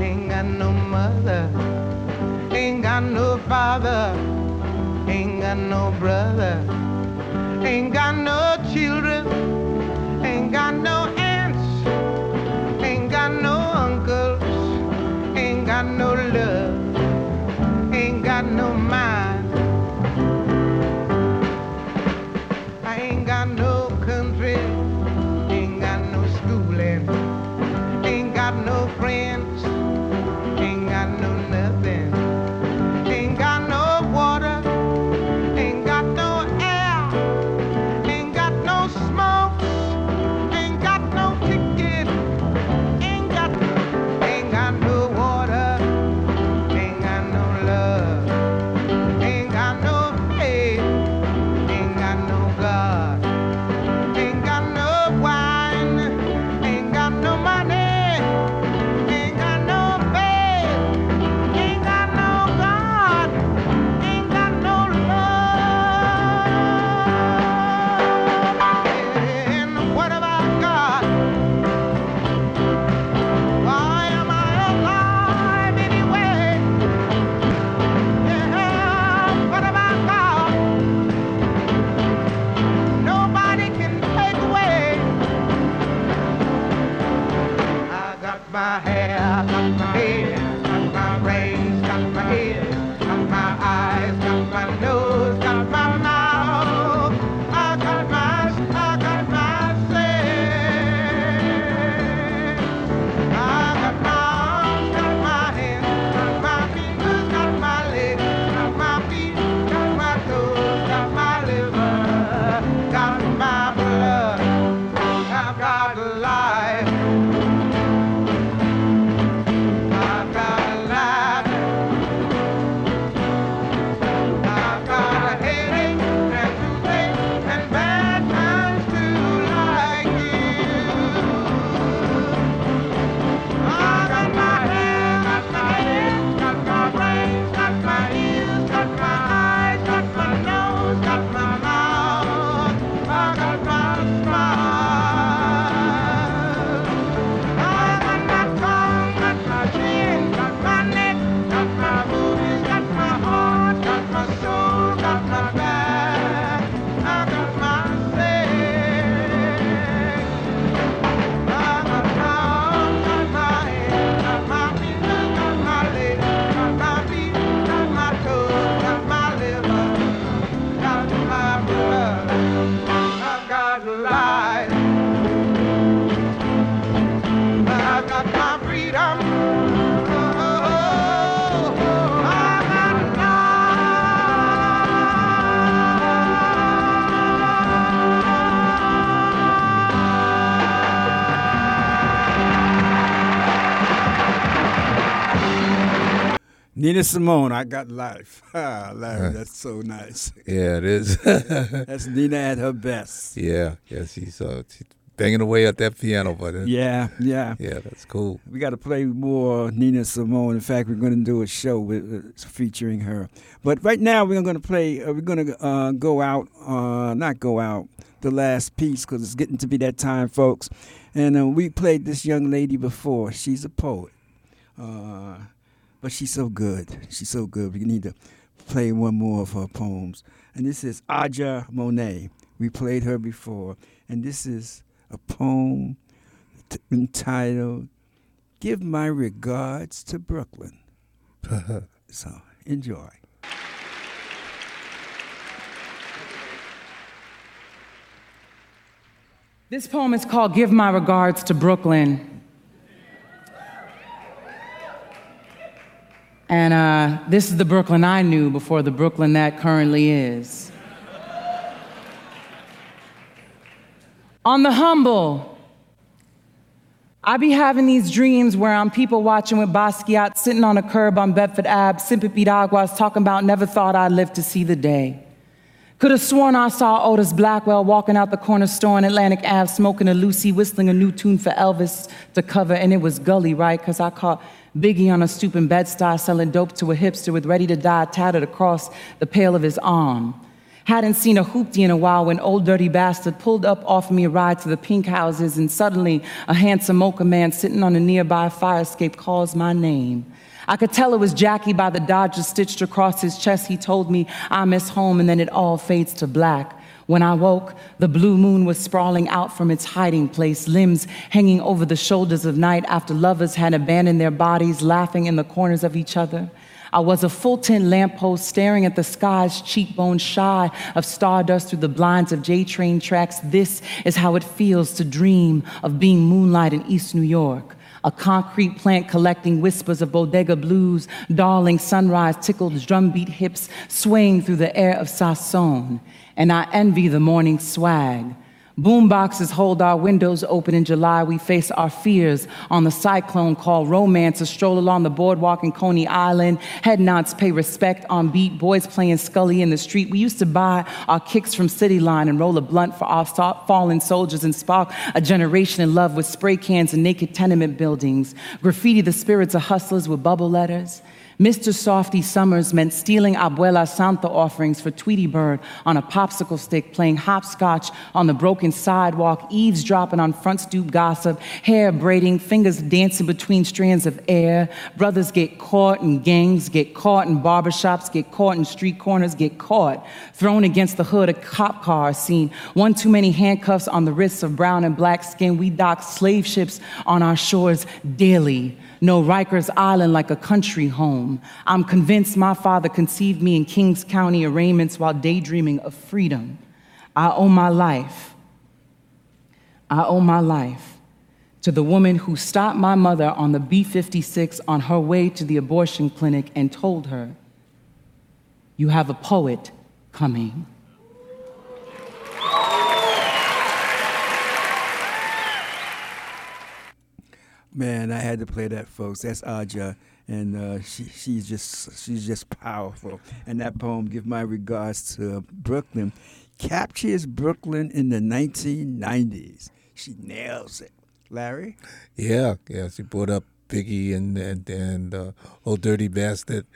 Ain't got no mother, ain't got no father, ain't got no brother, ain't got no children, ain't got no Nina Simone, I got life. Ah, Larry, that's so nice. Yeah, it is. That's Nina at her best. yeah, yeah. She's uh, she's banging away at that piano, but Yeah, yeah. yeah, that's cool. We got to play more Nina Simone. In fact, we're going to do a show with, uh, featuring her. But right now, we're going to play. Uh, we're going to uh, go out. Uh, not go out. The last piece because it's getting to be that time, folks. And uh, we played this young lady before. She's a poet, uh, but she's so good. She's so good. We need to play one more of her poems. And this is Aja Monet. We played her before, and this is a poem t- entitled Give My Regards to Brooklyn. so enjoy. This poem is called Give My Regards to Brooklyn. And uh, this is the Brooklyn I knew before the Brooklyn that currently is. On the humble, I be having these dreams where I'm people watching with Basquiat sitting on a curb on Bedford Ave, sipping piraguas, talking about never thought I'd live to see the day. Could have sworn I saw Otis Blackwell walking out the corner store on Atlantic Ave, smoking a Lucy, whistling a new tune for Elvis to cover, and it was Gully, right? Because I caught Biggie on a stoop in bed-stuy selling dope to a hipster with ready to die tattered across the pale of his arm. Hadn't seen a hoopty in a while when old dirty bastard pulled up, offered me a ride to the pink houses, and suddenly a handsome mocha man sitting on a nearby fire escape calls my name. I could tell it was Jackie by the Dodger stitched across his chest. He told me I miss home, and then it all fades to black. When I woke, the blue moon was sprawling out from its hiding place, limbs hanging over the shoulders of night after lovers had abandoned their bodies, laughing in the corners of each other. I was a full tin lamppost staring at the sky's cheekbones shy of stardust through the blinds of J train tracks. This is how it feels to dream of being moonlight in East New York. A concrete plant collecting whispers of bodega blues, darling sunrise tickled drumbeat hips swaying through the air of Sasson. And I envy the morning swag. Boomboxes hold our windows open in July. We face our fears on the cyclone called romance. A stroll along the boardwalk in Coney Island. Head nods pay respect on beat. Boys playing Scully in the street. We used to buy our kicks from City Line and roll a blunt for our fallen soldiers and spark a generation in love with spray cans and naked tenement buildings. Graffiti the spirits of hustlers with bubble letters. Mr. Softee Summers meant stealing Abuela Santa offerings for Tweety Bird on a popsicle stick, playing hopscotch on the broken sidewalk, eavesdropping on front stoop gossip, hair braiding, fingers dancing between strands of air. Brothers get caught in gangs, get caught in barbershops, get caught in street corners, get caught, thrown against the hood of cop cars, seen one too many handcuffs on the wrists of brown and black skin. We dock slave ships on our shores daily know Rikers Island like a country home. I'm convinced my father conceived me in Kings County arraignments while daydreaming of freedom. I owe my life. I owe my life to the woman who stopped my mother on the B 56 on her way to the abortion clinic and told her, You have a poet coming. Man, I had to play that, folks. That's Aja, and uh, she, she's just she's just powerful. And that poem, "Give My Regards to Brooklyn," captures Brooklyn in the 1990s. She nails it. Larry, Yeah, yeah. She brought up Biggie and and and uh, Old Dirty Bastard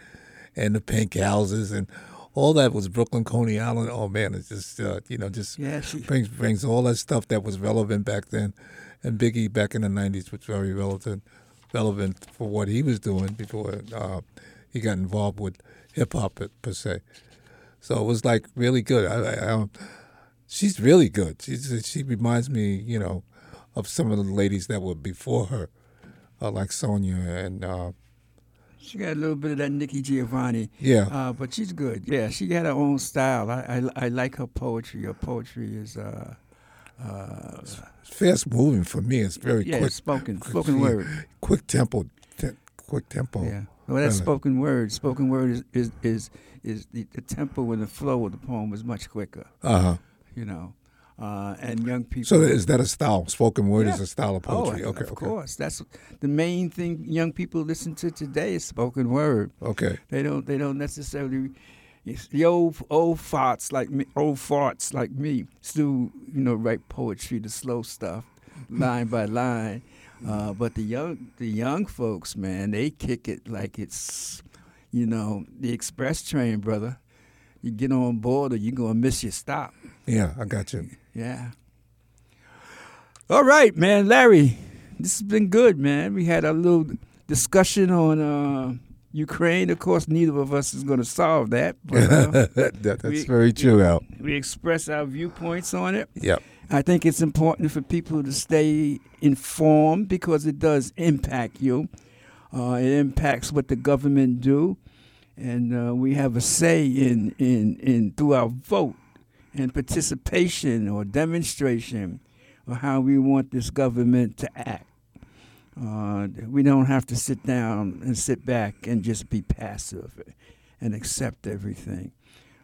and the Pink Houses and all that was Brooklyn, Coney Island. Oh man, it's just uh, you know just Yeah, she- brings brings all that stuff that was relevant back then. And Biggie back in the '90s was very relevant relevant for what he was doing before uh, he got involved with hip hop per- se. So it was like really good. I, I, um, she's really good. She's, she reminds me, you know, of some of the ladies that were before her, uh, like Sonia and uh, she got a little bit of that Nikki Giovanni. Yeah. uh, but she's good. Yeah, she got her own style. I I, I like her poetry. Her poetry is. Uh, uh, fast moving for me. It's very Yeah, quick, spoken- spoken word. quick tempo, te- quick tempo. Yeah. Well, that's spoken word. Spoken word is is is, is the, the tempo and the flow of the poem is much quicker. Uh huh. You know, uh, and young people. So is that a style? Spoken word is a style of Oh, poetry. okay, of okay. course. That's the main thing young people listen to today is spoken word. Okay. They don't. They don't necessarily. The old old farts like me, old farts like me, still you know write poetry, the slow stuff, line by line. Uh, but the young the young folks, man, they kick it like it's, you know, the express train, brother. You get on board or you're gonna miss your stop. Yeah, I got you. Yeah. All right, man, Larry. This has been good, man. We had a little discussion on uh, Ukraine. Of course, neither of us is going to solve that, but uh, that, that's We- very true, Al. we express our viewpoints on it. Yep. I think it's important for people to stay informed because it does impact you. Uh, it impacts what the government do, and uh, we have a say in, in, in through our vote and participation or demonstration of how we want this government to act. Uh, we don't have to sit down and sit back and just be passive and accept everything.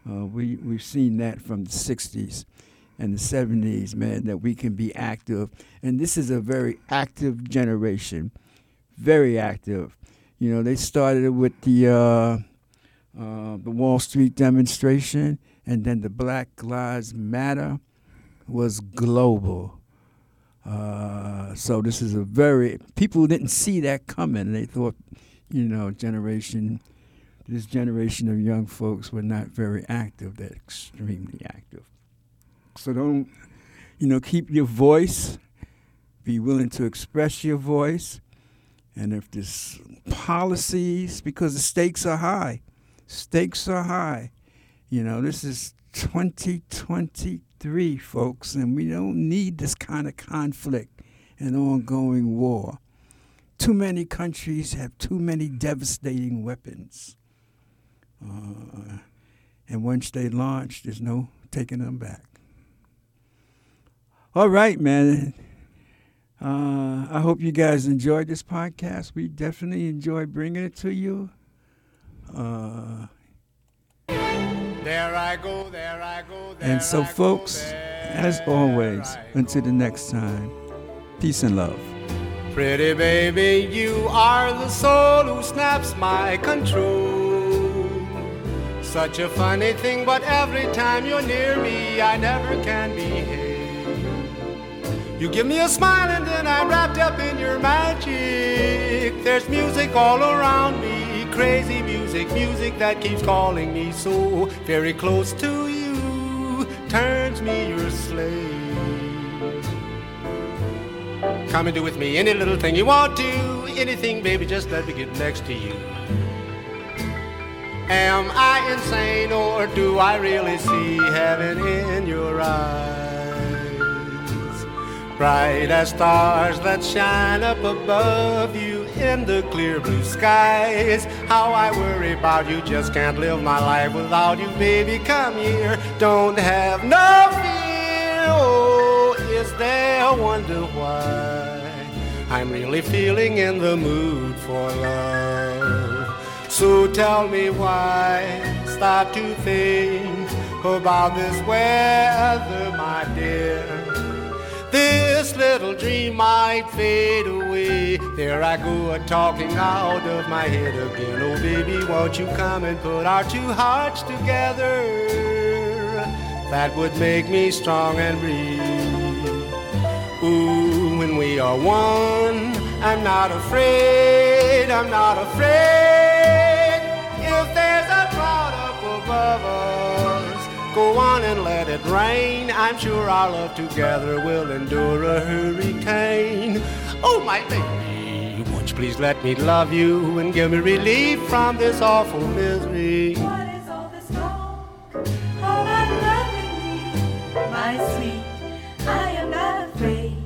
Uh, we we've seen that from the '60s and the 70s, man, that we can be active. And this is a very active generation, very active. You know, they started with the uh, uh, the Wall Street demonstration, and then the Black Lives Matter was global. Uh, so this is a very people didn't see that coming. They thought, you know, generation, this generation of young folks were not very active. They're extremely active. So don't, you know, keep your voice. Be willing to express your voice. And if there's policies, because the stakes are high, stakes are high. You know, this is 2023, folks, and we don't need this kind of conflict and ongoing war. Too many countries have too many devastating weapons. Uh, and once they launch, there's no taking them back. All right, man. Uh, I hope you guys enjoyed this podcast. We definitely enjoyed bringing it to you. Uh, There I go, there I go, there and so, I folks, there as always, until the next time, peace and love. Pretty baby, you are the soul who snaps my control. Such a funny thing, but every time you're near me, I never can behave. You give me a smile and then I'm wrapped up in your magic. There's music all around me, crazy music, music that keeps calling me so very close to you, turns me your slave. Come and do with me any little thing you want to. Anything, baby, just let me get next to you. Am I insane or do I really see heaven in your eyes? Bright as stars that shine up above you in the clear blue skies. How I worry about you, just can't live my life without you, baby. Come here, don't have no fear. Oh, is there a wonder why I'm really feeling in the mood for love? So tell me why, stop to think about this weather, my dear. This little dream might fade away. There I go, a talking out of my head again. Oh, baby, won't you come and put our two hearts together? That would make me strong and breathe. Ooh, when we are one, I'm not afraid, I'm not afraid. If there's a cloud up above us, go on and let it rain. I'm sure our love together will endure a hurricane. Oh, my baby, won't you please let me love you and give me relief from this awful misery? What is all this talk about loving me, my sweet? I am not afraid,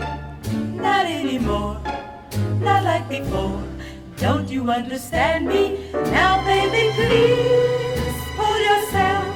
not anymore, not like before. Don't you understand me? Now, baby, please pull yourself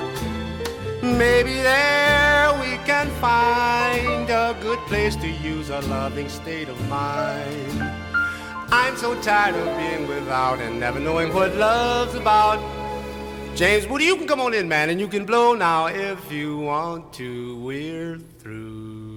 Maybe there we can find a good place to use a loving state of mind. I'm so tired of being without and never knowing what love's about. James Woody, you can come on in, man, and you can blow now if you want to. We're through.